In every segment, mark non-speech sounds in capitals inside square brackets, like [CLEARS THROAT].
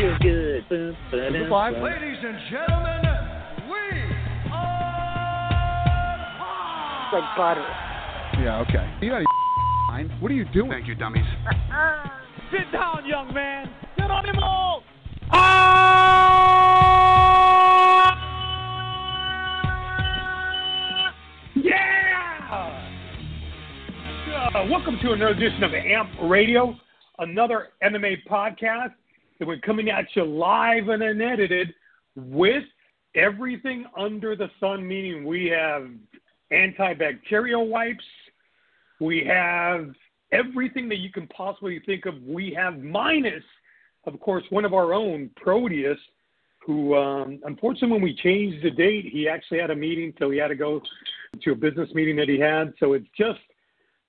feel good. Boom, ba-dum, five? boom. Ladies and gentlemen, we are Like butter. Yeah, okay. You got a mind. What are you doing? Thank you, dummies. [LAUGHS] Sit down, young man. Get on him all. Yeah! Uh, welcome to another edition of AMP Radio, another MMA podcast. And we're coming at you live and unedited with everything under the sun, meaning we have antibacterial wipes, we have everything that you can possibly think of. We have minus, of course, one of our own, Proteus, who um, unfortunately when we changed the date, he actually had a meeting, so he had to go to a business meeting that he had. So it's just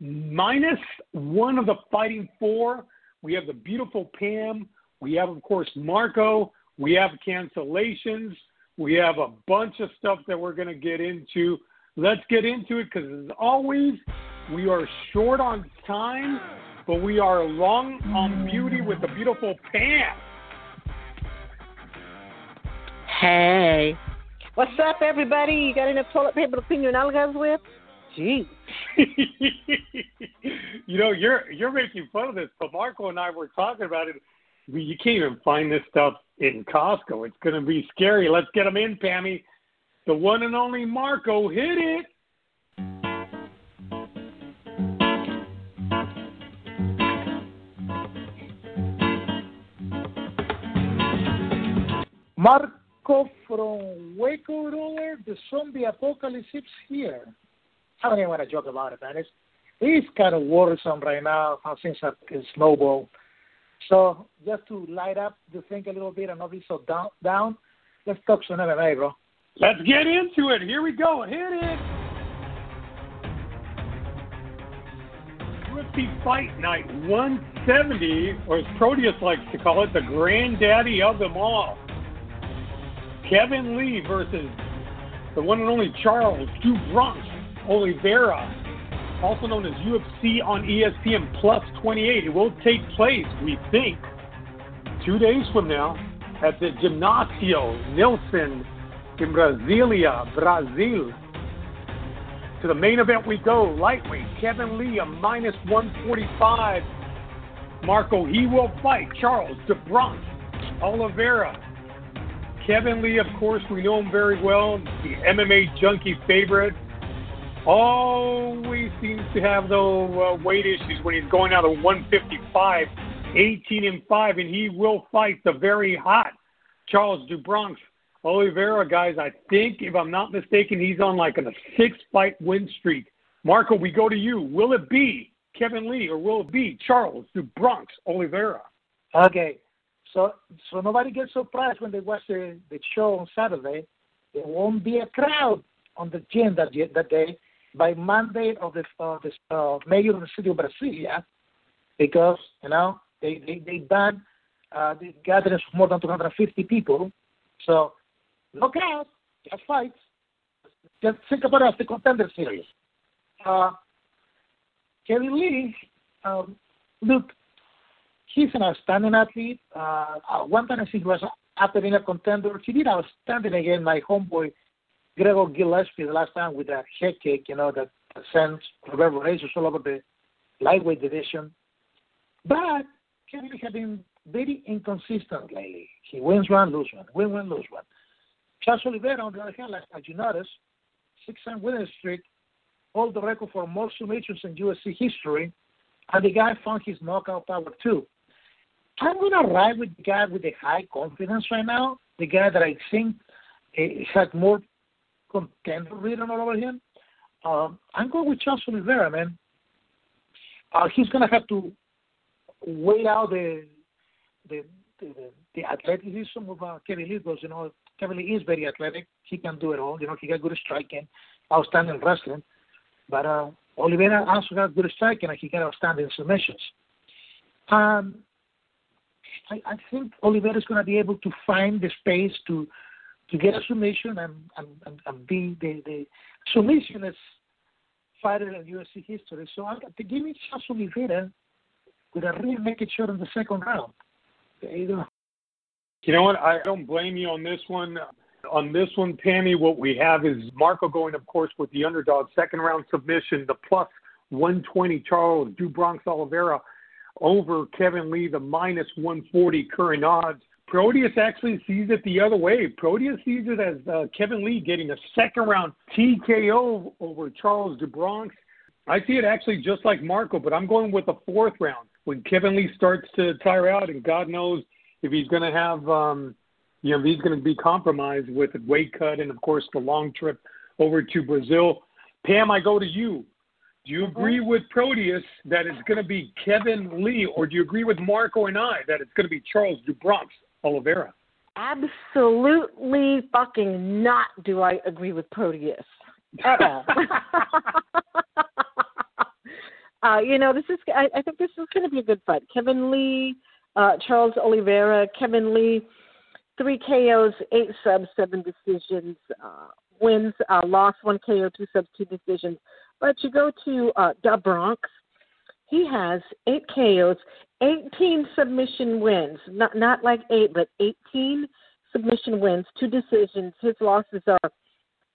minus one of the fighting four. We have the beautiful Pam. We have, of course, Marco. We have cancellations. We have a bunch of stuff that we're going to get into. Let's get into it because, as always, we are short on time, but we are long on beauty with the beautiful Pam. Hey. What's up, everybody? You got enough toilet paper to clean your nalgas with? Gee. [LAUGHS] you know, you're you're making fun of this, but Marco and I were talking about it. You can't even find this stuff in Costco. It's going to be scary. Let's get them in, Pammy. The one and only Marco hit it. Marco from Waco Roller, the zombie apocalypse is here. I don't even want to joke about it, man. It's, it's kind of worrisome right now how things are snowball. So just to light up the thing a little bit and not be so down, down let's talk some MMA, bro. Let's get into it. Here we go. Hit it. UFC Fight Night 170, or as Proteus likes to call it, the granddaddy of them all. Kevin Lee versus the one and only Charles do Bronx Oliveira, also known as UFC on ESPN Plus 28. It will take place, we think, two days from now at the Gimnasio Nilsson in Brasilia, Brazil. To the main event we go. Lightweight, Kevin Lee, a minus 145. Marco, he will fight Charles De Bronx Oliveira. Kevin Lee, of course, we know him very well, the MMA junkie favorite. Always seems to have those uh, weight issues when he's going out of 155, 18 and 5, and he will fight the very hot Charles do Bronx Oliveira, guys. I think, if I'm not mistaken, he's on like a six fight win streak. Marco, we go to you. Will it be Kevin Lee or will it be Charles do Bronx Oliveira? Okay. So so nobody gets surprised when they watch the, the show on Saturday. There won't be a crowd on the gym that that day by mandate of the the uh, mayor of the city of Brasilia because you know they they they ban uh, the gatherings of more than 250 people. So no crowd, just fights. Just think about it as the contender series. Uh, Kevin Lee, um, look, he's an outstanding athlete. Uh, uh, one time I think he was after being a contender, he did outstanding again. My homeboy Gregor Gillespie the last time with that head kick, you know, that sends reverberations all over the lightweight division. But Lee has been very inconsistent lately. He wins one, lose one, win one, lose one. Charles Oliveira, on the other hand, like, as you notice, six-time winning streak, hold the record for most submissions in UFC history, and the guy found his knockout power too. I'm gonna ride with the guy with the high confidence right now, the guy that I think uh, had more contender written all over him. Um, I'm going with Charles Oliveira, man. Uh, he's gonna have to wait out the the the, the athleticism of uh, Kevin Lee because you know Kevin Lee is very athletic. He can do it all. You know, he got good striking, outstanding wrestling. But uh, Oliveira also got good striking and he got outstanding submissions. Um, I, I think Oliveira is going to be able to find the space to to get a submission and and, and, and be the the submissionist fighter in UFC history. So I got to give me Charles Oliveira with a real naked shot in the second round. There you go. You know what? I don't blame you on this one. On this one, Pammy, what we have is Marco going, of course, with the underdog second round submission, the plus 120 Charles do Bronx Oliveira over Kevin Lee, the minus 140 current odds. Proteus actually sees it the other way. Proteus sees it as uh, Kevin Lee getting a second round TKO over Charles do Bronx. I see it actually just like Marco, but I'm going with the fourth round when Kevin Lee starts to tire out, and God knows if he's going to have, um, you know, he's going to be compromised with a weight cut and, of course, the long trip over to Brazil. Pam, I go to you. Do you agree with Proteus that it's going to be Kevin Lee, or do you agree with Marco and I that it's going to be Charles do Bronx Oliveira? Absolutely fucking not do I agree with Proteus at all. [LAUGHS] uh, you know, this is I, I think this is going to be a good fight. Kevin Lee, uh, Charles Oliveira, Kevin Lee, three KOs, eight subs, seven decisions, uh, wins, uh, lost one KO, two subs, two decisions. But you go to uh, Da Bronx, he has eight KOs, 18 submission wins. Not not like eight, but 18 submission wins, two decisions. His losses are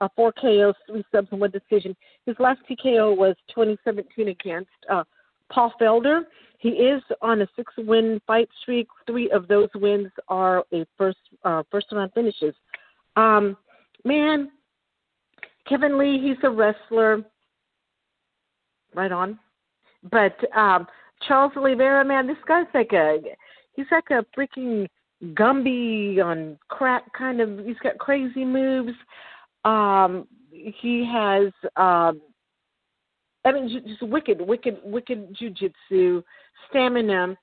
uh, four KOs, three subs, and one decision. His last TKO was 2017 against uh, Paul Felder. He is on a six-win fight streak. Three of those wins are a first uh, first round finishes. Um, man, Kevin Lee, he's a wrestler. Right on. But um, Charles Oliveira, man, this guy's like a he's like a freaking Gumby on crack kind of. He's got crazy moves. Um, he has, um, I mean, just wicked, wicked, wicked jujitsu, stamina.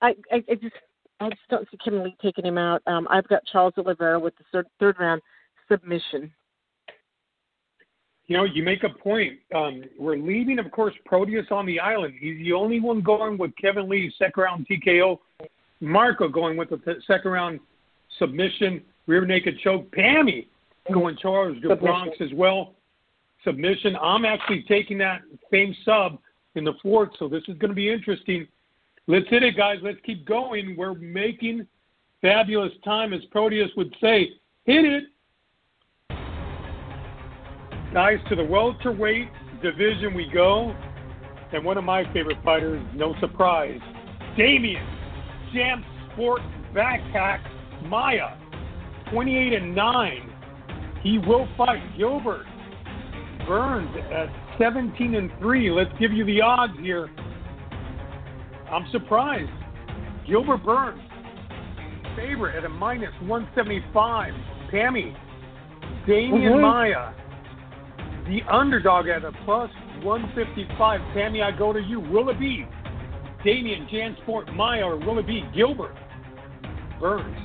I, I, I just, I just don't see Kevin Lee taking him out. Um, I've got Charles Oliveira with the third, third round submission. You know, you make a point. Um, we're leaving, of course, Proteus on the island. He's the only one going with Kevin Lee, second round TKO. Marco going with the second round submission, rear naked choke. Pammy going Charles de Bronx as well. Submission. I'm actually taking that same sub in the fourth, so this is going to be interesting. Let's hit it, guys. Let's keep going. We're making fabulous time, as Proteus would say. Hit it. Guys, to the welterweight division we go. And one of my favorite fighters, no surprise, Demian Jam Sport Backpack Maia, 28 and 9. He will fight Gilbert Burns at 17 and 3. Let's give you the odds here. I'm surprised. Gilbert Burns, favorite at a minus 175. Pammy, Demian Mhm. Maia, the underdog at a plus 155. Pammy, I go to you. Will it be Demian Jansport Maia or will it be Gilbert Burns?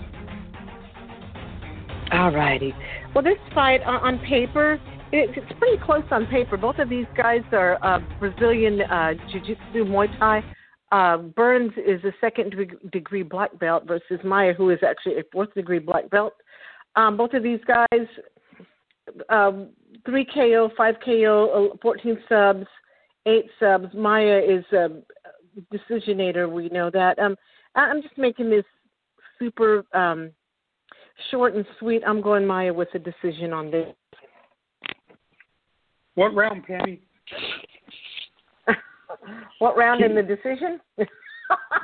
All righty. Well, this fight on, on paper, it's pretty close on paper. Both of these guys are uh, Brazilian uh, Jiu-Jitsu Muay Thai. Uh, Burns is a second degree black belt versus Maia, who is actually a fourth degree black belt. Um, both of these guys, um, three KO, five KO, uh, 14 subs, eight subs. Maia is a decisionator. We know that. Um, I'm just making this super um, short and sweet. I'm going Maia with a decision on this. What round, Pammy? [LAUGHS] what round in the decision? [LAUGHS]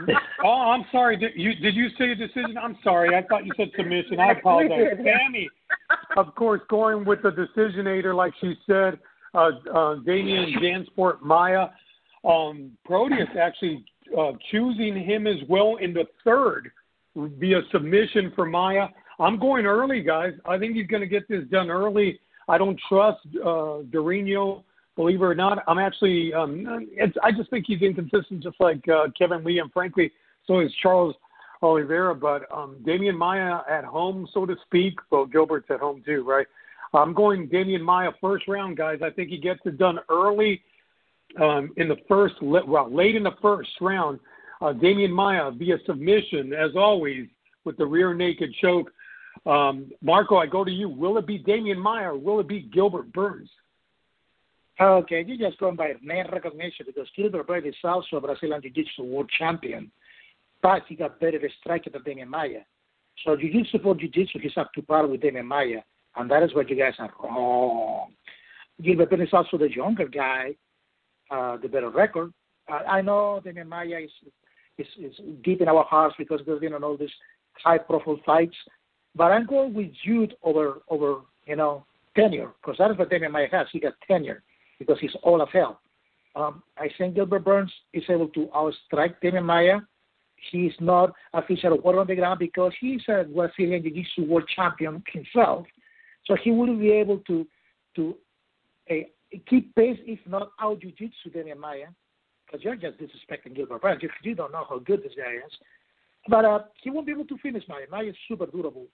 [LAUGHS] Oh, I'm sorry. Did you did you say a decision? I'm sorry. I thought you said submission. I apologize. Pammy, of course, going with the decisionator, like she said, uh, uh, Demian Jansport Maia. Um, Proteus actually uh, choosing him as well in the third via submission for Maia. I'm going early, guys. I think he's going to get this done early. I don't trust uh, Durinho, believe it or not. I'm actually, um, it's, I just think he's inconsistent, just like uh, Kevin Lee, and frankly, so is Charles Oliveira. But um, Demian Maia at home, so to speak. Well, Gilbert's at home too, right? I'm going Demian Maia first round, guys. I think he gets it done early um, in the first, well, late in the first round. Uh, Demian Maia via submission, as always, with the rear naked choke. Um, Marco, I go to you. Will it be Demian Maia or will it be Gilbert Burns? Okay, you just going by name recognition because Gilbert Burns is also a Brazilian Jiu-Jitsu world champion, but he got better striking than Demian Maia. So jiu-jitsu for jiu-jitsu, he's up to par with Demian Maia, and that is where you guys are wrong. Gilbert Burns is also the younger guy, uh, the better record. Uh, I know Demian Maia is, is is deep in our hearts because there's been on all these high-profile fights, but I'm going with youth over over you know tenure because that is what Demian Maia has. He got tenure because he's all of hell. Um, I think Gilbert Burns is able to outstrike Demian Maia he's not a official word on the ground because he's a Brazilian Jiu-Jitsu world champion himself. So he will be able to to uh, keep pace, if not out Jiu-Jitsu Demian Maia, because you're just disrespecting Gilbert Burns. You, you don't know how good this guy is. But uh, he won't be able to finish Maia. Maia is super durable.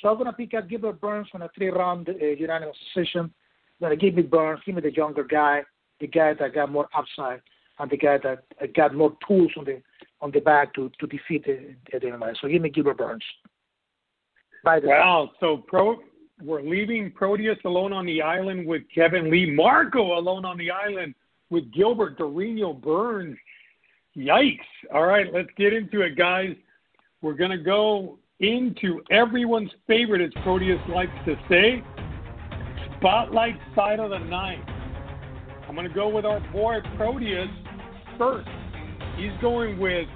So I'm going to pick up Gilbert Burns on a three-round uh, unanimous decision. I'm give me Burns, give me the younger guy, the guy that got more upside, and the guy that uh, got more tools on the on the back to to defeat Maia. So give me Gilbert Burns. By the wow. So pro, we're leaving Proteus alone on the island with Kevin Lee. Marco alone on the island with Gilbert Durinho Burns. Yikes. All right, let's get into it, guys. We're to go into everyone's favorite, as Proteus likes to say, spotlight side of the night. I'm going to go with our boy Proteus first. He's going with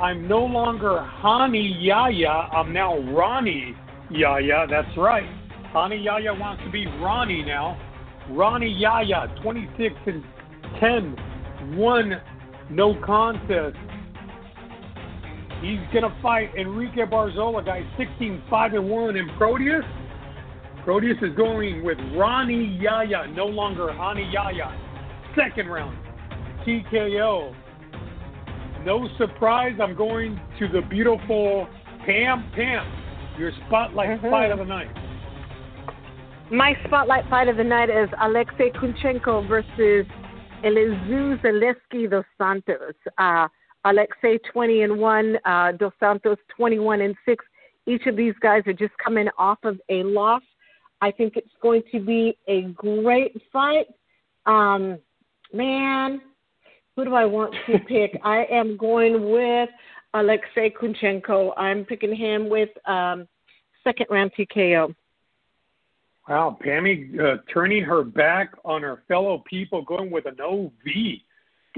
I'm no longer Hani Yahya. I'm now Ronnie Yahya. That's right. Hani Yahya wants to be Ronnie now. Ronnie Yahya, 26 and 10, one no contest. He's gonna fight Enrique Barzola, guys, 16 5 and 1 in Proteus. Proteus is going with Ronnie Yahya, no longer Hani Yahya. Second round, TKO. No surprise, I'm going to the beautiful Pam Pam, your spotlight Mhm. fight of the night. My spotlight fight of the night is Alexei Kunchenko versus Elizeu Zaleski dos Santos. Uh, Alexei 20 and 1, uh, dos Santos 21 and 6. Each of these guys are just coming off of a loss. I think it's going to be a great fight. Um, man, who do I want to [LAUGHS] pick? I am going with Alexei Kunchenko. I'm picking him with um, second round TKO. Wow, Pammy uh, turning her back on her fellow people, going with an OV,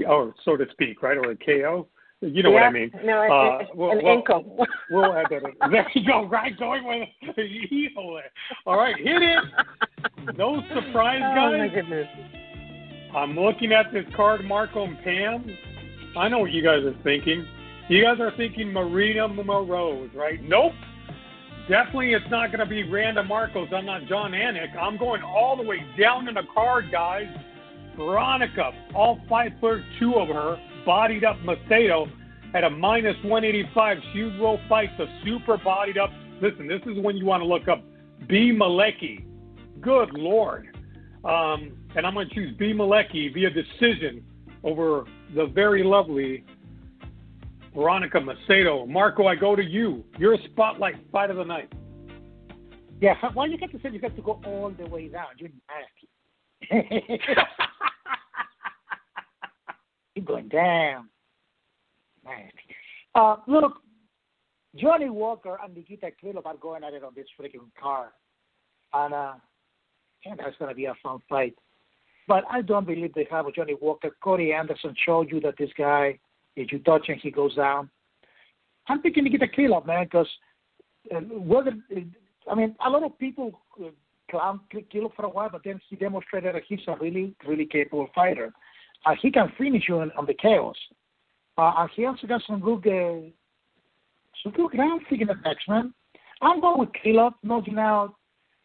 or so to speak, right, or a KO. You know what I mean? No, it- Uh, it- well- an well- ankle. [LAUGHS] We'll add that. in. There you go. Right, going with [LAUGHS] the evil. All right, hit it. No surprise, Oh my guys. goodness. I'm looking at this card, Marco and Pam. I know what you guys are thinking. You guys are thinking Marina Moroz, right? Nope. Definitely it's not going to be Randa Markos. I'm not Jon Anik. I'm going all the way down in the card, guys. Veronica, all five foot two of her, bodied up Macedo at a minus 185. She will fight the super bodied up. Listen, this is when you want to look up Bea Malecki. Good Lord. Um, and I'm going to choose Bea Malecki via decision over the very lovely Veronica Macedo. Marco, I go to you. Your spotlight fight of the night. Yeah, why you got to say you got to go all the way down? You're nasty. [LAUGHS] You're going down. Nasty. Uh, look, Johnny Walker and Nikita Krylov are going at it on this freaking car. And, uh, and that's going to be a fun fight. But I don't believe they have a Johnny Walker. Corey Anderson showed you that this guy, if you touch him, he goes down. I'm picking Nikita Krylov, man, because uh, whether I mean, a lot of people uh, clown Krylov for a while, but then he demonstrated that he's a really, really capable fighter. Uh, he can finish you on, on the chaos. Uh, and he also got some good, uh, some good ground figure attacks, man. I'm going with Krylov, knocking out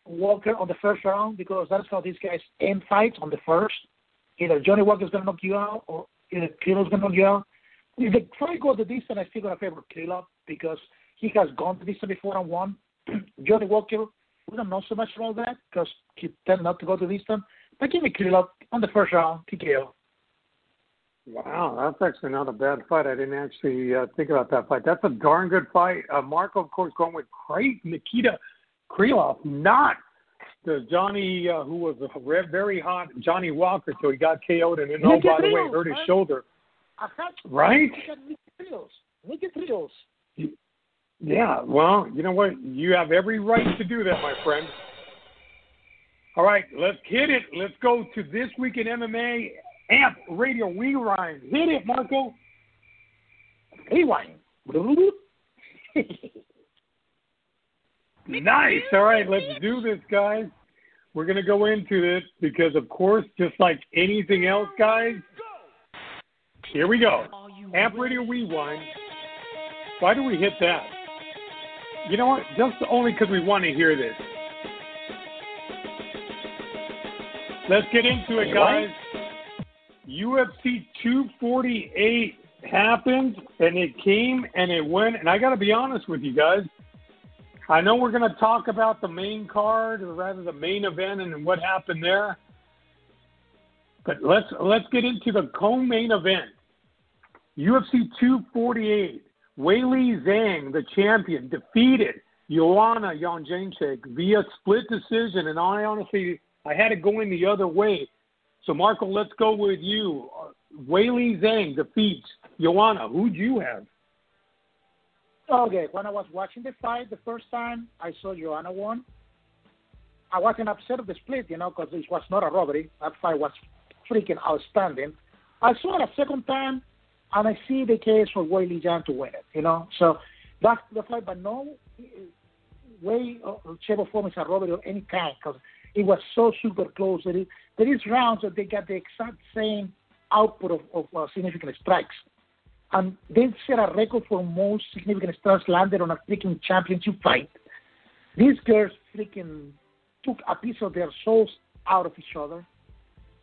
Walker on the first round because that's how these guys end fights on the first. Either Johnny Walker's going to knock you out or either going to knock you out. If the fight goes to the distance, I still going to favor Krylov because he has gone the distance before and won. [CLEARS THROAT] Johnny Walker, we don't know so much about that because he tend not to go to the distance. But give me Krylov on the first round, TKO. Wow, that's actually not a bad fight. I didn't actually uh, think about that fight. That's a darn good fight. Uh, Marco, of course, going with Craig Nikita Krylov, not the Johnny uh, who was a re- very hot Johnny Walker, so he got KO'd and then, oh, by the way, hurt his man. shoulder. Right? Trios. Nicky Yeah, well, you know what? You have every right to do that, my friend. All right, let's hit it. Let's go to this week in MMA Amp Radio Rewind. Hit it, Marco. Rewind. Nice. All right, let's do this, guys. We're going to go into this because, of course, just like anything else, guys, here we go. Amp Radio Rewind. Why do we hit that? You know what? Just only because we want to hear this. Let's get into it, guys. UFC 248 happened, and it came and it went. And I got to be honest with you guys. I know we're going to talk about the main card, or rather the main event, and what happened there. But let's let's get into the co-main event. UFC 248. Weili Zhang, the champion, defeated Joanna Jędrzejczyk via split decision, and I honestly I had it going the other way. So Marco, let's go with you. Weili Zhang defeats Joanna. Who'd you have? Okay, when I was watching the fight the first time, I saw Joanna won. I wasn't upset of the split, you know, because it was not a robbery. That fight was freaking outstanding. I saw it a second time, and I see the case for Weili Zhang to win it, you know. So that's the fight, but no way, shape, or form is a robbery of any kind, because it was so super close. That it, there is rounds that they got the exact same output of, of uh, significant strikes. And they set a record for most significant strikes landed on a freaking championship fight. These girls freaking took a piece of their souls out of each other.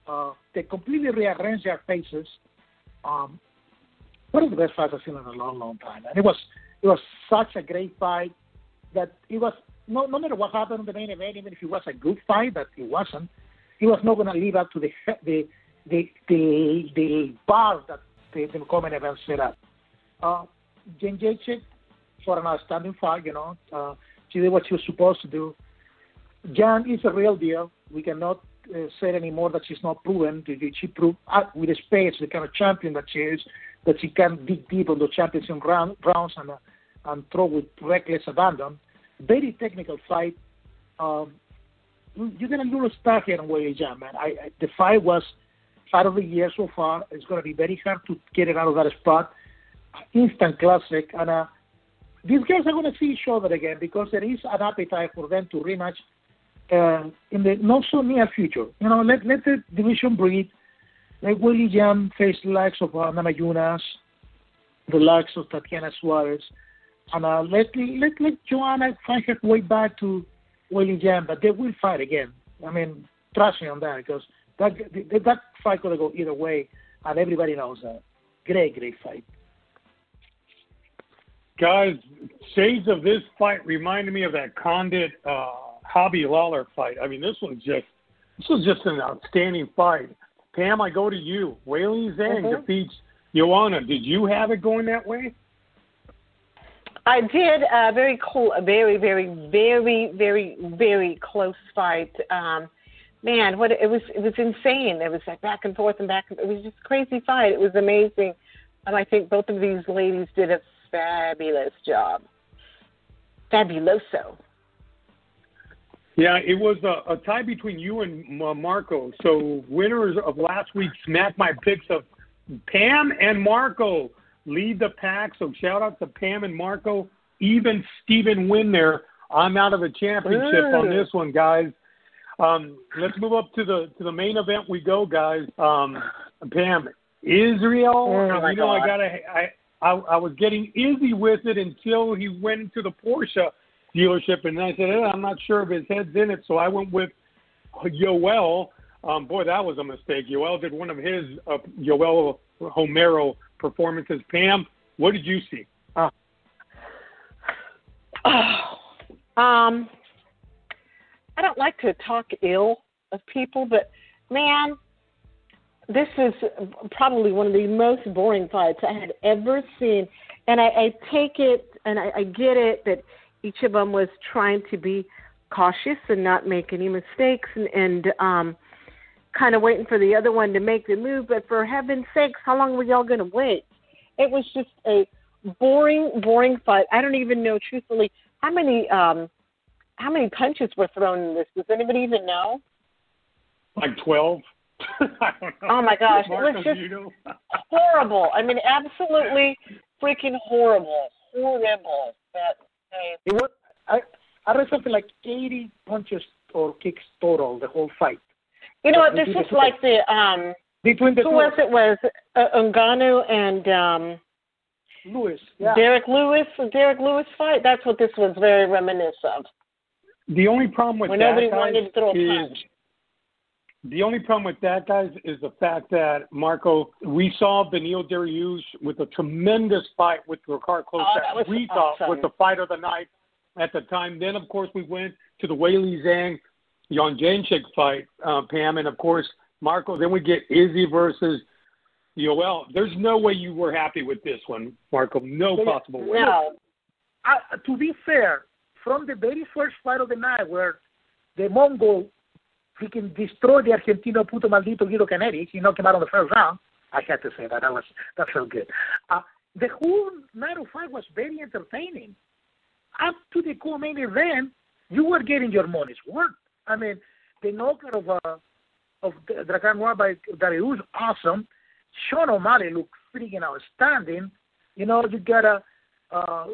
Uh, they completely rearranged their faces. Um, one of the best fights I've seen in a long, long time. And it was it was such a great fight that it was no no matter what happened in the main event, even if it was a good fight, that it wasn't, he was not going to live up to the the the the, the bar that the, the common event set up. Uh, Jędrzejczyk for an outstanding fight, you know, uh, she did what she was supposed to do. Jan is a real deal. We cannot uh, say anymore that she's not proven. She proved uh, with the space the kind of champion that she is, that she can dig deep on the championship round, rounds and, uh, and throw with reckless abandon. Very technical fight. Um, you're gonna lose start here Weili Zhang, man. I, I, the fight was fight of the year so far. It's gonna be very hard to get it out of that spot. Instant classic, and uh, these guys are gonna see each other again because there is an appetite for them to rematch uh, in the not so near future. You know, let let the division breathe. Let Willie Jam face the likes of uh, Namajunas, the likes of Tatiana Suarez, and uh, let let let Joanna find her way back to Weili Zhang, but they will fight again. I mean, trust me on that because that that fight could go either way, and everybody knows that. Great, great fight. Guys, shades of this fight reminded me of that Condit uh, Robbie Lawler fight. I mean, this was just this was just an outstanding fight. Pam, I go to you. Weili Zhang Mhm. defeats Joanna. Did you have it going that way? I did a very cool, a very, very, very, very, very close fight. Um, man, what it was, it was insane. It was like back and forth and back. And, it was just crazy fight. It was amazing, and I think both of these ladies did a fabulous job. Fabuloso. Yeah, it was a, a tie between you and uh, Marco. So winners of last week's Smack My Picks of Pam and Marco lead the pack. So shout out to Pam and Marco. Even Steven win there. I'm out of the championship on this one, guys. Um, let's move up to the to the main event. We go, guys. Um, Pam, Israel. Oh, you know, I gotta. I, I I was getting easy with it until he went into the Porsche dealership, and I said, eh, I'm not sure if his head's in it, so I went with Yoel. Um, boy, that was a mistake. Yoel did one of his uh, Yoel Romero performances. Pam, what did you see? Oh, um, I don't like to talk ill of people, but man, this is probably one of the most boring fights I had ever seen. And I, I take it and I, I get it that each of them was trying to be cautious and not make any mistakes and, and um, kind of waiting for the other one to make the move. But for heaven's sakes, how long were y'all going to wait? It was just a boring, boring fight. I don't even know, truthfully, how many um how many punches were thrown in this. Does anybody even know? Like twelve. [LAUGHS] I don't know. Oh my gosh, it was just do you know? horrible. I mean, absolutely freaking horrible, horrible. That hey, It was, I, I read something like 80 punches or kicks total the whole fight you know what? This is like the um. between the Who two. was it? Was uh, and um Lewis. Yeah. Derrick Lewis? Derrick Lewis fight. That's what this was very reminiscent of. The only problem with Where that nobody guys, wanted to throw a is punch. the only problem with that guys is the fact that Marco, we saw Beneil Dariush with a tremendous fight with Drakkar Klose Oh, that was we awesome. thought was the fight of the night at the time. Then of course we went to the Weili Zhang Jan Janchik fight, uh, Pam, and of course Marco. Then we get Izzy versus Yoel. There's no way you were happy with this one, Marco. No possible way. No. uh, to be fair, from the very first fight of the night where the Mongol freaking destroyed the Argentino puto maldito Guido Canetti, he knocked him out on the first round. I had to say that. That was that felt good. Uh, the whole night of fight was very entertaining. Up to the co-main event, you were getting your money's worth. I mean, the knockout of uh, of Dragan Noir by Darius, awesome. Sean O'Malley looked freaking outstanding. You know, you got a uh,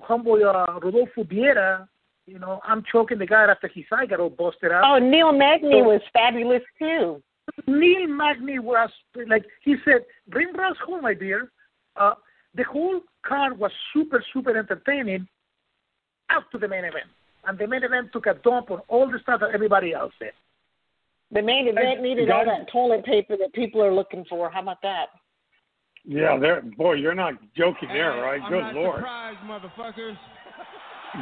humble uh, Rodolfo Vieira. You know, I'm choking the guy after his eye got all busted out. Oh, Neil Magny was fabulous too. Neil Magny was like he said, "Bring Ross home, my dear." Uh, the whole card was super, super entertaining up to the main event, and the main event took a dump on all the stuff that everybody else did. The main event needed all that toilet paper that people are looking for. How about that? Yeah, there, boy, you're not joking there, right? I'm Good not lord, surprised, motherfuckers.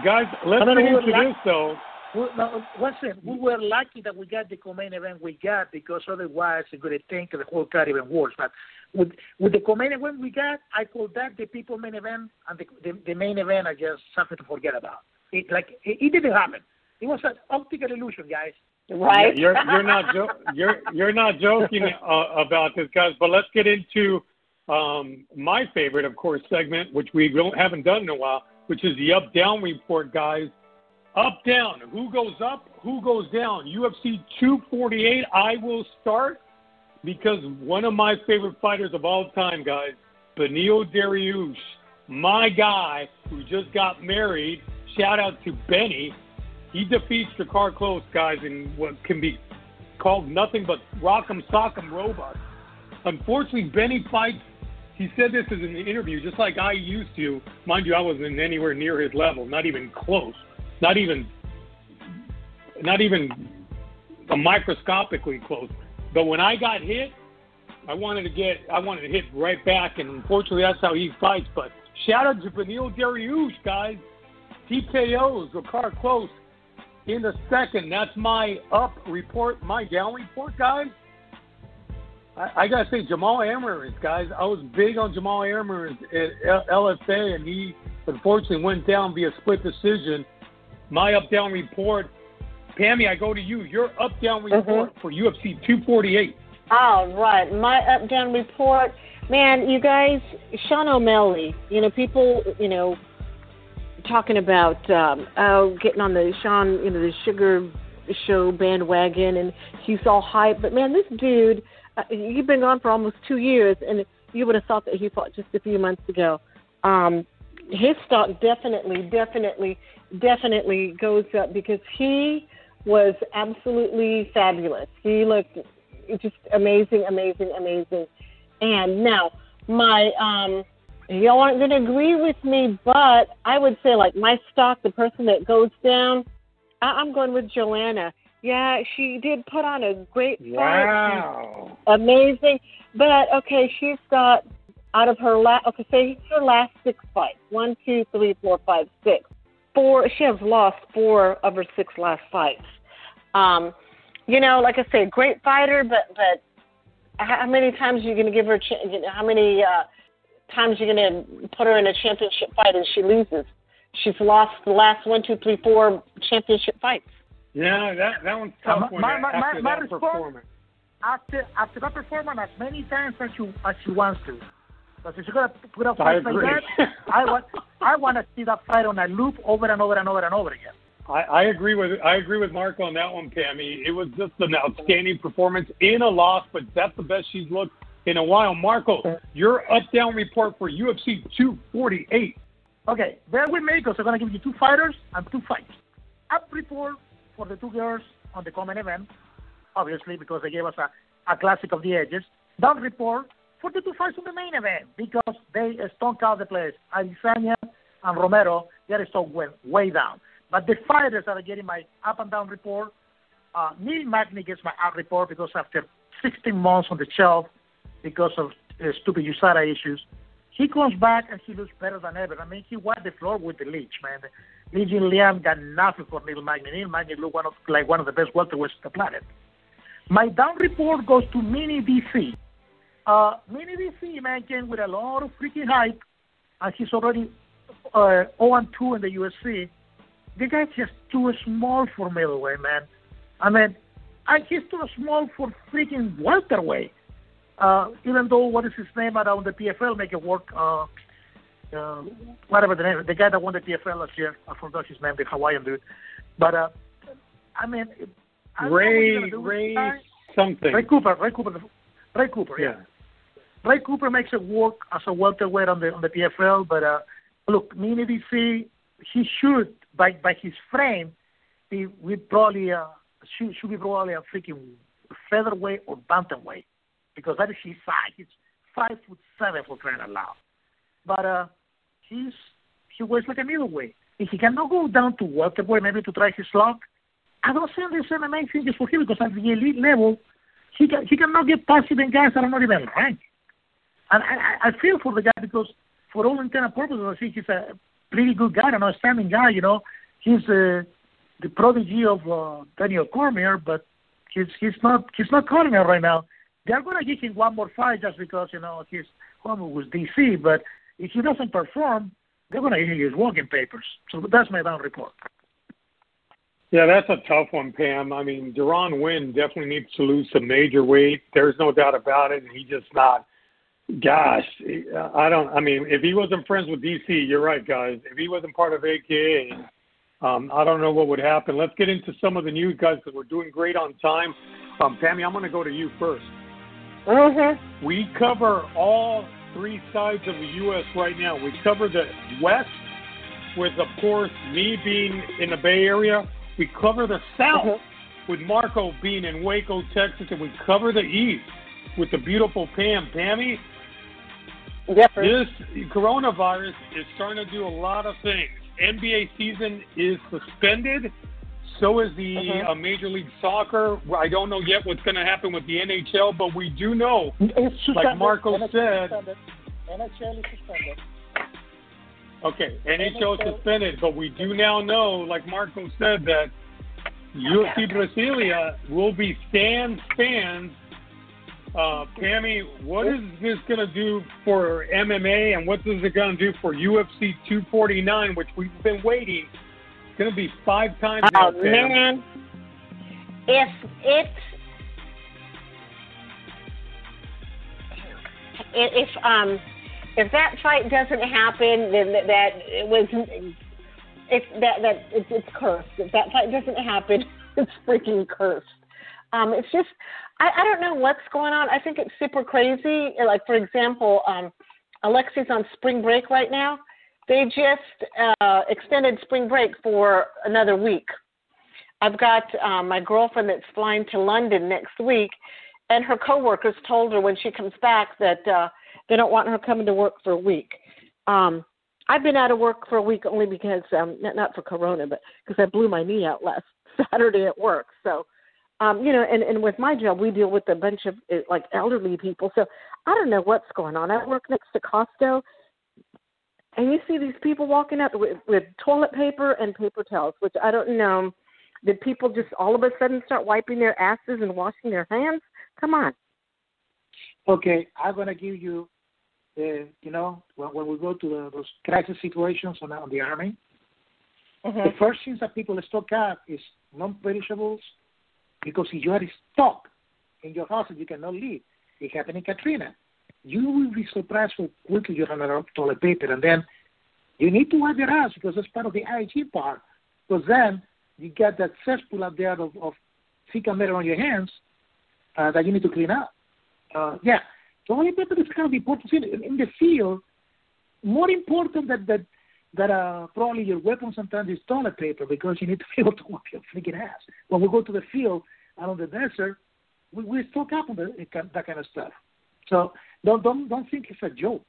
guys. Let's I mean, get we were into lucky- this though. We, no, listen, we were lucky that we got the co-main event we got because otherwise it would have taken the whole card even worse. But with with the co-main event we got, I call that the people main event, and the the, the main event are just something to forget about. It like it, it didn't happen. It was an optical illusion, guys. Right? Yeah, you're you're not jo- you're you're not joking [LAUGHS] uh, about this, guys. But let's get into um, my favorite, of course, segment, which we don't haven't done in a while, which is the up down report, guys. Up down. Who goes up? Who goes down? UFC 248. I will start because one of my favorite fighters of all time, guys, Beneil Dariush, my guy who just got married. Shout out to Benny. He defeats Drakkar Klose, guys, in what can be called nothing but rock'em sock'em robots. Unfortunately, Benny fights. He said this in an interview, just like I used to. Mind you, I wasn't anywhere near his level, not even close, not even, not even a microscopically close. But when I got hit, I wanted to get, I wanted to hit right back, and unfortunately, that's how he fights. But shout out to Beneil Dariush, guys. TKOs, Drakkar Klose in the second. That's my up report, my down report, guys. I, I gotta say, Jamall Emmers, guys. I was big on Jamall Emmers at LFA, and he unfortunately went down via split decision. My up down report, Pammy, I go to you. Your up down mm-hmm. report for UFC 248. All right, my up down report, man. You guys, Sean O'Malley. You know, people. You know, talking about um, oh, getting on the Sean, you know, the Sugar Show bandwagon, and he's all hype. But man, this dude, uh, he's been on for almost two years, and you would have thought that he fought just a few months ago. Um, his stock definitely, definitely, definitely goes up because he was absolutely fabulous. He looked just amazing, amazing, amazing. And now my um y'all aren't gonna agree with me, but I would say like my stock, the person that goes down, I- I'm going with Joanna. Yeah, she did put on a great fight. Wow. Amazing. But okay, she's got out of her last okay, say her last six fights. One, two, three, four, five, six. Four she has lost four of her six last fights. Um, you know, like I say, great fighter, but but how many times are you going to give her? a ch- How many uh, times you're going to put her in a championship fight and she loses? She's lost the last one, two, three, four championship fights. Yeah, that that one's tough Uh, one my- my- after my that response- performance. After after that performance, as many times as you as she wants to. Because if you're gonna put up fights like that, I want I want to see that fight on a loop over and over and over and over again. I, I agree with I agree with Marco on that one, Pammy. It was just an outstanding performance in a loss, but that's the best she's looked in a while. Marco, your up down report for UFC 248. Okay, bear with me because I'm gonna give you two fighters and two fights. Up report for the two girls on the common event, obviously because they gave us a, a classic of the ages. Down report for the two fights on the main event because they stunk out the place. Adesanya and Romero, their stock went way down. But the fighters that are getting my up and down report, uh, Neil Magny gets my up report because after 16 months on the shelf because of uh, stupid USADA issues, he comes back and he looks better than ever. I mean, he wiped the floor with the Leech, man. Li Liam got nothing for Neil Magny. Neil Magny looked one of, like one of the best welterweights on the planet. My down report goes to Mini DC. Uh, Mini DC, man, came with a lot of freaking hype, and he's already uh, 0 2 in the UFC. The guy's just too small for middleweight, man. I mean, and he's too small for freaking welterweight. Uh, even though what is his name around the PFL make it work. Uh, uh, whatever the name, the guy that won the PFL last year, I forgot his name, the Hawaiian dude. But uh, I mean, I don't know what Ray you're gonna do with Ray something. Ray Cooper, Ray Cooper, Ray Cooper, yeah. yeah. Ray Cooper makes it work as a welterweight on the on the PFL, but uh, look, Mini DC, he should by by his frame be we probably uh, should should be probably a freaking featherweight or bantamweight because that is his size. He's five foot seven for crying out loud, but uh, he's he weighs like a middleweight. If he cannot go down to welterweight, maybe to try his luck, I don't see this MMA thing is for him because at the elite level, he can he cannot get past even guys that are not even ranked. And I, I feel for the guy because for all intent and purposes, I think he's a pretty good guy, an outstanding guy. You know, he's uh, the prodigy of uh, Daniel Cormier, but he's he's not he's not Cormier right now. They're gonna give him one more fight just because you know he's home with DC. But if he doesn't perform, they're gonna give him his walking papers. So that's my down report. Yeah, that's a tough one, Pam. I mean, Deron Winn definitely needs to lose some major weight. There's no doubt about it. And he just not. Gosh, I don't. I mean, if he wasn't friends with DC, you're right, guys. If he wasn't part of AKA, um, I don't know what would happen. Let's get into some of the news, guys, because we're doing great on time. Um, Pammy, I'm going to go to you first. Mm-hmm. We cover all three sides of the U.S. right now. We cover the West, with, of course, me being in the Bay Area. We cover the South Mm-hmm. with Marco being in Waco, Texas, and we cover the East with the beautiful Pam. Pammy, Yep. this coronavirus is starting to do a lot of things. NBA season is suspended. So is the Mhm. uh, Major League Soccer. I don't know yet what's going to happen with the NHL, but we do know It's Like Marco NHL said- suspended. NHL is suspended. Okay, NHL is suspended, but we do now know, like Marco said, that UFC Brasilia will be Stan's fans. Uh, Pammy, what is this going to do for MMA, and what is it going to do for UFC 249, which we've been waiting? It's going to be five times now, Oh Pam. man, if it if um if that fight doesn't happen, then that, that it was if that that it's, it's cursed. If that fight doesn't happen, [LAUGHS] it's freaking cursed. Um, it's just I, I don't know what's going on. I think it's super crazy. Like for example, um, Alexi's on spring break right now. They just uh, extended spring break for another week. I've got um, my girlfriend that's flying to London next week, and her coworkers told her when she comes back that uh, they don't want her coming to work for a week. Um, I've been out of work for a week only because um, not not for Corona, but because I blew my knee out last [LAUGHS] Saturday at work. So, um, you know, and and with my job, we deal with a bunch of uh, like elderly people. So I don't know what's going on. I work next to Costco, and you see these people walking out with, with toilet paper and paper towels, which I don't know. Did people just all of a sudden start wiping their asses and washing their hands? Come on. Okay, I'm gonna give you the you know when, when we go to the, those crisis situations on, on the army, the mm-hmm. first things that people stock up is non-perishables because if you are stuck in your house and you cannot leave, it happened in Katrina. You will be surprised how quickly you run out of toilet paper. And then you need to wipe your ass because that's part of the hygiene part. Because then you get that cesspool out there of, of fecal matter on your hands uh, that you need to clean up. Uh, yeah, toilet paper is kind of important in, in the field. More important than that that uh, probably your weapon sometimes is toilet paper because you need to be able to wipe your freaking ass. When we go to the field out on the desert, we, we stock up on the, that kind of stuff. So don't don't don't think it's a joke.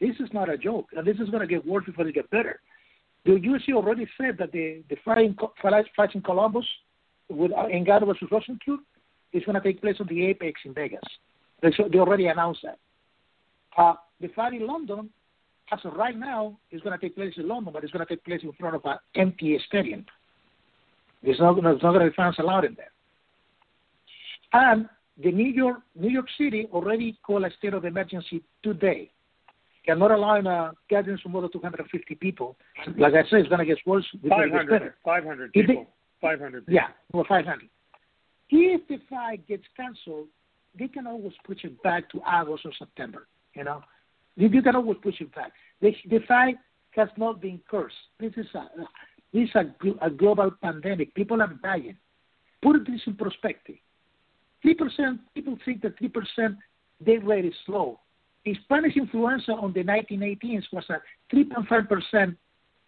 This is not a joke, and this is going to get worse before it get better. The UFC already said that the the fight in, in Columbus with uh, versus Rozenstruik is going to take place on the Apex in Vegas. They, they already announced that. Uh, the fight in London, as of right now, is going to take place in London, but it's going to take place in front of an empty stadium. There's not, not going to be fans allowed in there. And the New York New York City already called a state of emergency today. They're not allowing a gathering of more than 250 people. Like I said, it's going to get worse. 500, 500 people. 500 people. Yeah, well, 500. If the fight gets canceled, they can always push it back to August or September. You know, you, you can always push it back. The, the fight has not been cursed. This is a this is a, a global pandemic. People are dying. Put this in perspective. Three percent people think that three percent death rate is low. The Spanish influenza on the 1918s was a 3.5 percent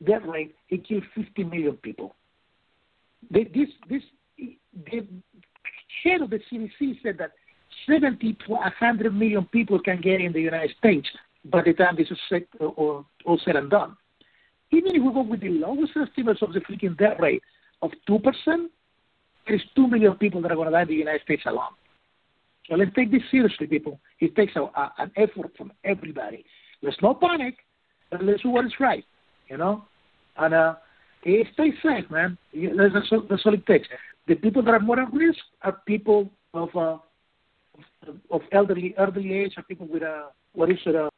death rate. It killed 50 million people. The, this this the head of the CDC said that 70 to 100 million people can get in the United States by the time this is set, or, all said and done. Even if we go with the lowest estimates of the freaking death rate of 2%, there is 2 million people that are going to die in the United States alone. So let's take this seriously, people. It takes a, a, an effort from everybody. Let's panic, but let's do what is right, you know? And uh, stay safe, man. That's, that's all it takes. The people that are more at risk are people of uh, of elderly elderly age, are people with a what is it, uh,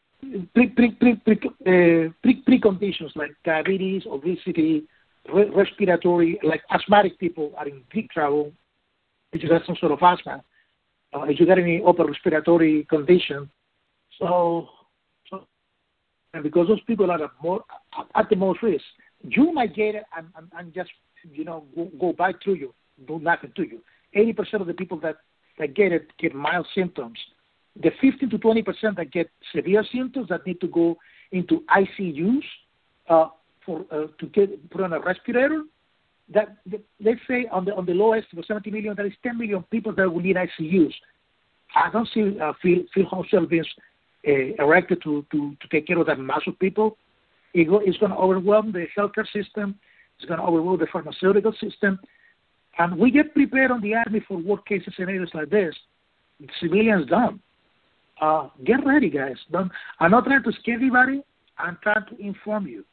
pre pre pre pre uh, pre preconditions like diabetes, obesity, re- respiratory, like asthmatic people are in big trouble if you have some sort of asthma, uh, if you got any upper respiratory condition. So, so and because those people are more at the most risk, you might get it and, and, and just you know go, go back through you, do nothing to you. Eighty percent of the people that that get it get mild symptoms. The 15 to 20 percent that get severe symptoms that need to go into ICUs uh, for uh, to get put on a respirator. That, that let's say on the on the lowest for 70 million, there is 10 million people that will need ICUs. I don't see uh, field field hospitals being uh, erected to, to to take care of that mass of people. It go, it's going to overwhelm the healthcare system. It's going to overwhelm the pharmaceutical system. And we get prepared on the Army for worst case scenarios like this. Civilians don't. Uh, get ready, guys. Don't, I'm not trying to scare anybody. I'm trying to inform you.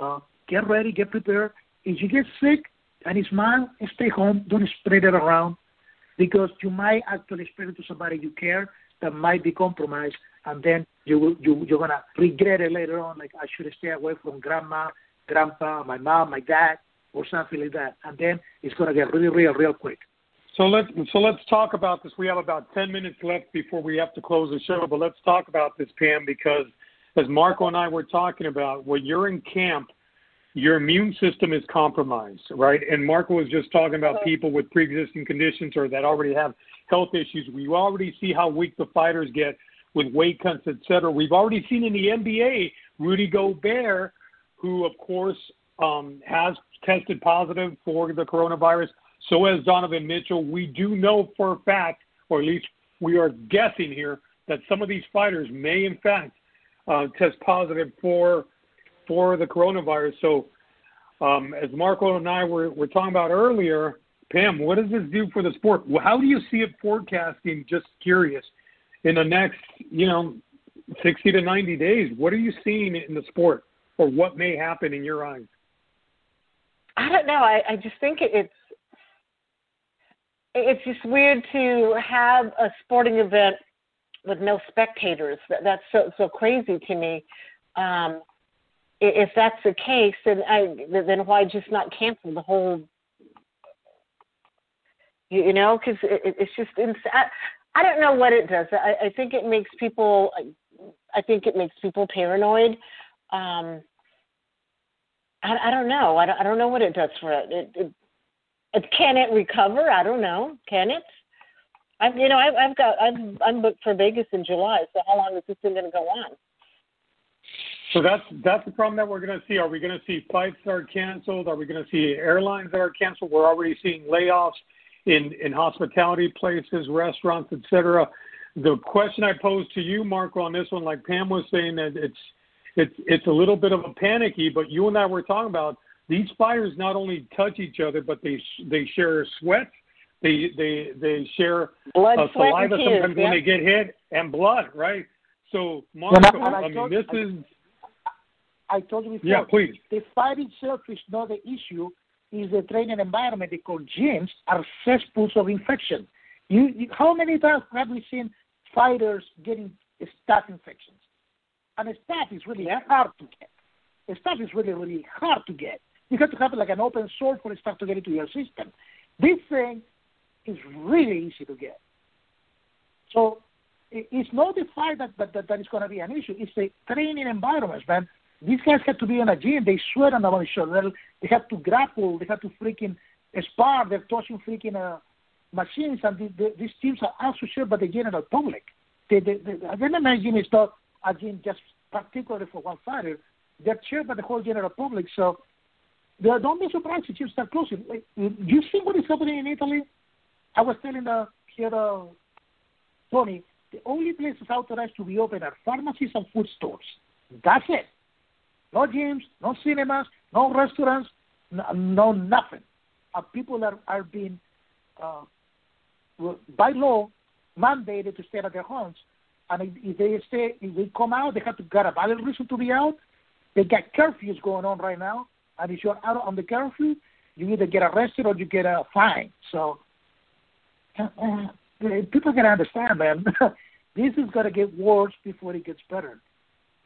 Uh, get ready, get prepared. If you get sick and it's mild, stay home. Don't spread it around because you might actually spread it to somebody you care that might be compromised, and then you will, you you're gonna regret it later on. Like I should stay away from grandma, grandpa, my mom, my dad or something like that, and then it's to get really real real quick. So let's so let's talk about this. We have about ten minutes left before we have to close the show, but let's talk about this, Pam, because as Marco and I were talking about, when you're in camp, your immune system is compromised, right? And Marco was just talking about people with pre-existing conditions or that already have health issues. We already see how weak the fighters get with weight cuts, et cetera. We've already seen in the NBA Rudy Gobert, who of course um, has tested positive for the coronavirus. So has Donovan Mitchell. We do know for a fact, or at least we are guessing here, that some of these fighters may in fact uh, test positive for for the coronavirus. So, um, as Marco and I were, were talking about earlier, Pam, what does this do for the sport? How do you see it forecasting? Just curious. In the next, you know, 60 to 90 days, what are you seeing in the sport, or what may happen in your eyes? I don't know. I, I just think it's it's just weird to have a sporting event with no spectators. That, that's so so crazy to me. Um, if that's the case, then I then why just not cancel the whole? You, you know, because it, it's just insane. I don't know what it does. I, I think it makes people. I think it makes people paranoid. Um, I, I don't know. I don't, I don't know what it does for it. It, it, it. Can it recover? I don't know. Can it? I've you know I've, I've got I've, I'm booked for Vegas in July. So how long is this thing going to go on? So that's that's the problem that we're going to see. Are we going to see flights that are canceled? Are we going to see airlines that are canceled? We're already seeing layoffs in in hospitality places, restaurants, etc. The question I pose to you, Marco, on this one, like Pam was saying, that it's it's it's a little bit of a panicky. But you and I were talking about these fires not only touch each other, but they they share sweat, they they they share Blood, uh, saliva and tears. sometimes when yeah. they get hit and blood, right? So Marco, I- I I mean, told- this I- is I told you before. yeah, please. The fight itself is not the issue. Is the training environment because gyms are cesspools of infection. You, you, how many times have we seen fighters getting staph infections? And staph is really hard to get. The staph is really, really hard to get. You have to have like an open source for stuff to get into your system. This thing is really easy to get. So it's not the fight that, that, that, that is going to be an issue. It's the training environments, man. These guys have to be in a gym. They sweat on each other. They have to grapple. They have to freaking spar. They're touching freaking uh, machines. And the, the, these teams are also shared by the general public. The, the, MMA gym is not a gym just particularly for one fighter. They're shared by the whole general public. So don't be surprised if you start closing. You see what is happening in Italy? I was telling the here, uh, Tony, the only places authorized to be open are pharmacies and food stores. That's it. No gyms, no cinemas, no restaurants, no, no nothing. Uh, people are, are being, uh, by law, mandated to stay at their homes. And if, they stay, if they come out, they have to get a valid reason to be out. They got curfews going on right now, and if you're out on the curfew, you either get arrested or you get a fine. So Uh, uh, uh, people can understand, man. [LAUGHS] this is going to get worse before it gets better.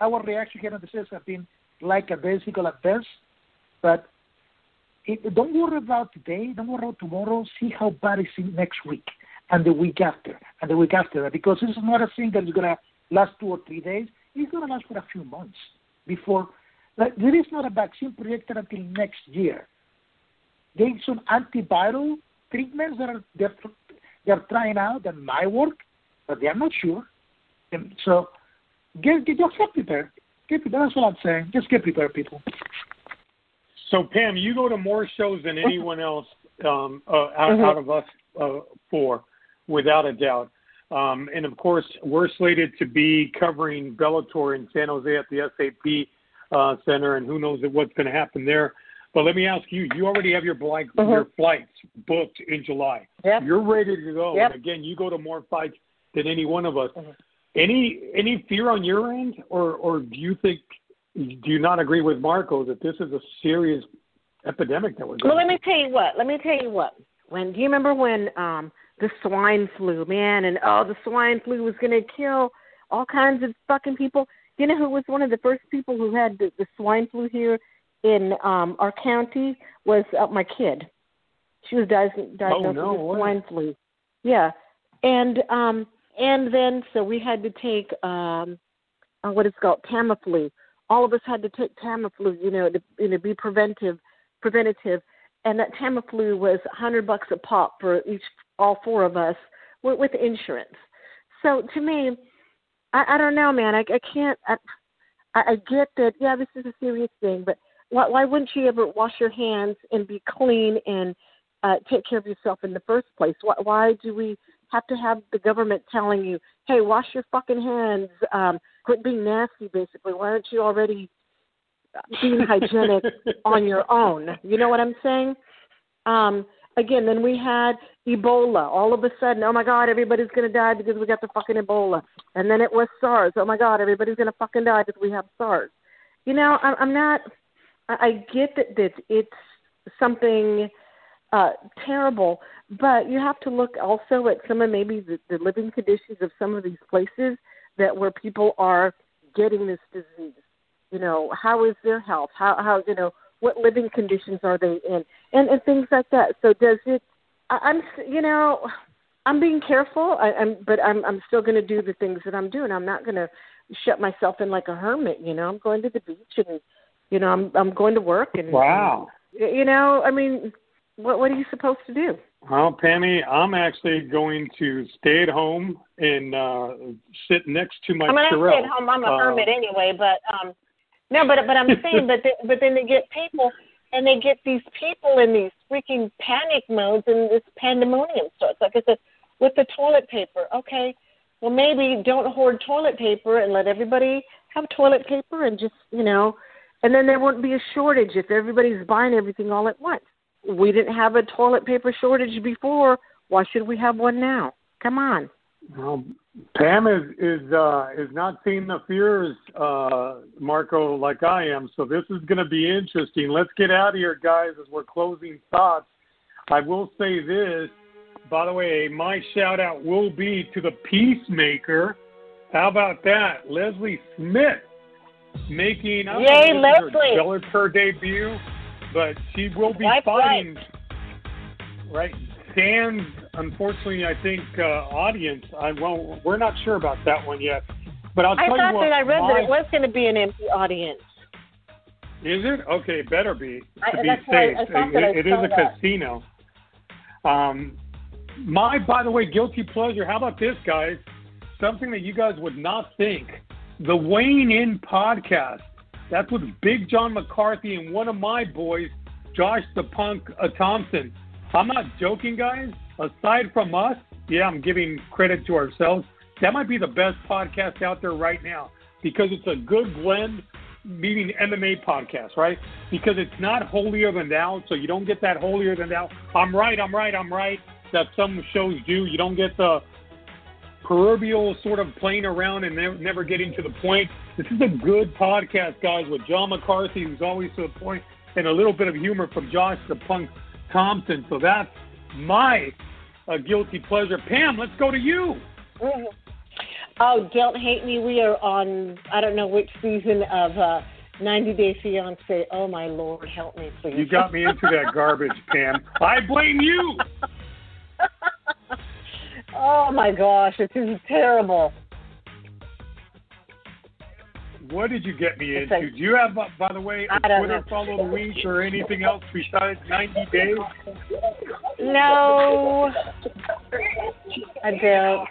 Our reaction here in the States have been like a basically at best, but it, don't worry about today. Don't worry about tomorrow. See how bad it is next week and the week after and the week after that, because this is not a thing that is going to last two or three days. It's going to last for a few months before. Like, there is not a vaccine projected until next year. There's some antiviral treatments that are they're, trying out that might work, but they are not sure. And so get, get get prepared. Get prepared. That's what I'm saying. Just get prepared, people. So Pam, you go to more shows than anyone else um, uh, out, Mhm. out of us uh, four, without a doubt. Um, and of course, we're slated to be covering Bellator in San Jose at the SAP uh, Center, and who knows what's going to happen there. But let me ask you: You already have your bli- Mhm. your flights booked in July. Yep. You're ready to go. Yep. And again, you go to more fights than any one of us. Mhm. Any any fear on your end, or or do you think do you not agree with Marco that this is a serious epidemic that we're Well, let me tell you what. Let me tell you what. When do you remember when um the swine flu, man, and oh, the swine flu was going to kill all kinds of fucking people. You know who was one of the first people who had the, the swine flu here in um our county was uh, my kid. She was diagnosed, diagnosed no with swine flu. Yeah, and um and then so we had to take um uh, what is called Tamiflu. All of us had to take Tamiflu, you know, to you know be preventive, preventative, and that Tamiflu was a hundred bucks a pop for each, all four of us, with, with insurance. So to me, I, I don't know, man. I, I can't. I, I I get that. Yeah, this is a serious thing, but why, why wouldn't you ever wash your hands and be clean and uh, take care of yourself in the first place? Why, why do we have to have the government telling you, "Hey, wash your fucking hands, um, quit being nasty"? Basically, why aren't you already being hygienic [LAUGHS] on your own? You know what I'm saying? Um, again, then we had Ebola. All of a sudden, oh my God, everybody's going to die because we got the fucking Ebola. And then it was SARS. Oh my God, everybody's going to fucking die because we have SARS. You know, I'm, I'm not. I get that that it's something uh, terrible, but you have to look also at some of maybe the, the living conditions of some of these places that where people are getting this disease. You know, how is their health? How how you know what living conditions are they in, and and things like that. So does it? I, I'm you know, I'm being careful. I, I'm, but I'm I'm still going to do the things that I'm doing. I'm not going to shut myself in like a hermit. You know, I'm going to the beach and you know I'm I'm going to work and Wow. and, you know, I mean, what what are you supposed to do? Well, Pammy, I'm actually going to stay at home and uh sit next to my I mean, I Shirelle. stay at home. I'm a Uh, hermit anyway, but um, no, but but I'm [LAUGHS] saying, but they, but then they get people, and they get these people in these freaking panic modes, and this pandemonium starts. Like I said, with the toilet paper, okay, well maybe don't hoard toilet paper and let everybody have toilet paper, and just you know, and then there wouldn't be a shortage if everybody's buying everything all at once. We didn't have a toilet paper shortage before. Why should we have one now? Come on. Well, Pam is is uh, is not seeing the fears, uh, Marco, like I am. So this is going to be interesting. Let's get out of here, guys, as we're closing thoughts. I will say this. By the way, my shout out will be to the Peacemaker. How about that, Leslie Smith, making I Yay, know if this is Leslie. her Bellator debut, but she will be That's fighting right Dan's unfortunately I think uh, audience I well we're not sure about that one yet. But I'll I thought you what that I read my, that it was going to be an empty audience. Is it? Okay, it better be to I- be safe. It, it is a that. casino. Um my by the way, guilty pleasure, how about this guys? Something that you guys would not think. The Weighing In podcast. That's with Big John McCarthy and one of my boys, Josh the Punk uh, Thompson. I'm not joking, guys. Aside from us, yeah, I'm giving credit to ourselves. That might be the best podcast out there right now because it's a good blend, meaning MMA podcast, right? Because it's not holier than thou, so you don't get that holier than thou. I'm right, I'm right, I'm right that some shows do. You don't get the proverbial sort of playing around and never, never getting to the point. This is a good podcast, guys, with John McCarthy, who's always to the point, and a little bit of humor from Josh the Punk Thompson. So that's my uh, guilty pleasure. Pam, let's go to you. Oh, don't hate me. We are on I don't know which season of uh 90 Day Fiance. Oh my lord, help me please. You got me into that garbage, Pam. I blame you. [LAUGHS] oh my gosh, this is terrible. What did you get me into? Do you have, uh, by the way, a Twitter know. follow the week or anything else besides 90 days? No, I don't.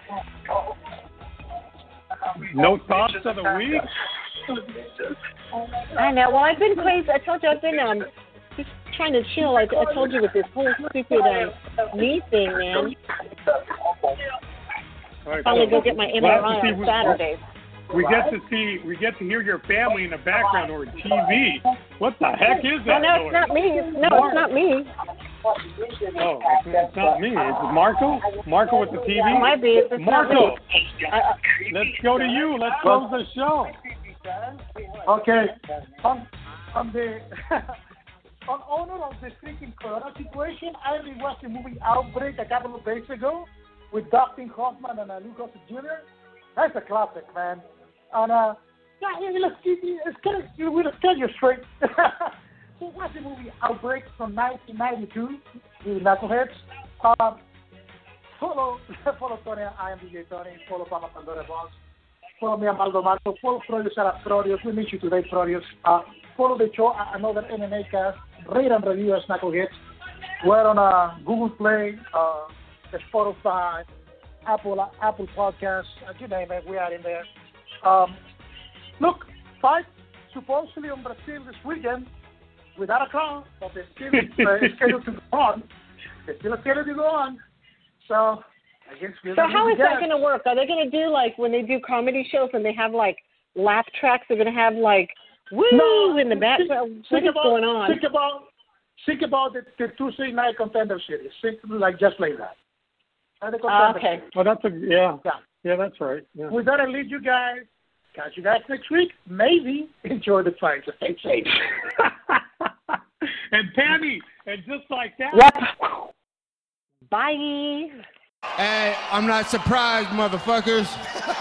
No thoughts of the week? I know. Well, I've been crazy. I told you I've been um just trying to chill. I, I told you with this whole stupid um, knee thing, man. All right, Finally so go get my we'll MRI on Saturday. We get to see, we get to hear your family in the background or TV. What the heck is that? no, noise? it's not me. No, it's not me. Oh, it's, it's not me. It's Marco. Marco with the TV. It might be. It's not Marco, me. I, I, let's go to you. Let's close the show. Okay. On, on the [LAUGHS] on honor of the freaking corona situation, I rewatched the movie Outbreak a couple of days ago with Dustin Hoffman and uh, Gooding Jr. That's a classic, man. And uh, yeah, let's it's kind of we'll tell you straight. [LAUGHS] so watch the movie Outbreak from 1992 with Knuckleheads. Um, follow [LAUGHS] follow Tony. I am DJ Tony. Follow Pama Pandora Boss. Follow me, Amaldo Marco. Follow Prodius at Prodius. We meet you today, Prodius. Uh, follow the show, uh, another MMA cast. Rate and review as Knuckleheads. We're on uh, Google Play, uh, Spotify, Apple Apple Podcasts, uh, you name it. We are in there. Um, look, fight supposedly on Brazil this weekend without a crown, but it's [LAUGHS] still uh, scheduled to go on. It's still scheduled to go on. So, I guess we're so gonna how be is that going to work? Are they going to do like when they do comedy shows and they have like laugh tracks? They're going to have like woo No, in the uh, think- background. What think is about, going on? Think about think about the, the Tuesday night contender series. Think like just like that. And the ah, contender okay. series. Oh, that's a yeah, Yeah. yeah, that's right. Yeah. We're gonna leave you guys. Catch you guys next week. Maybe [LAUGHS] enjoy the fight. Stay safe. [LAUGHS] and Pammy, and just like that. Yep. Bye. Hey, I'm not surprised, motherfuckers.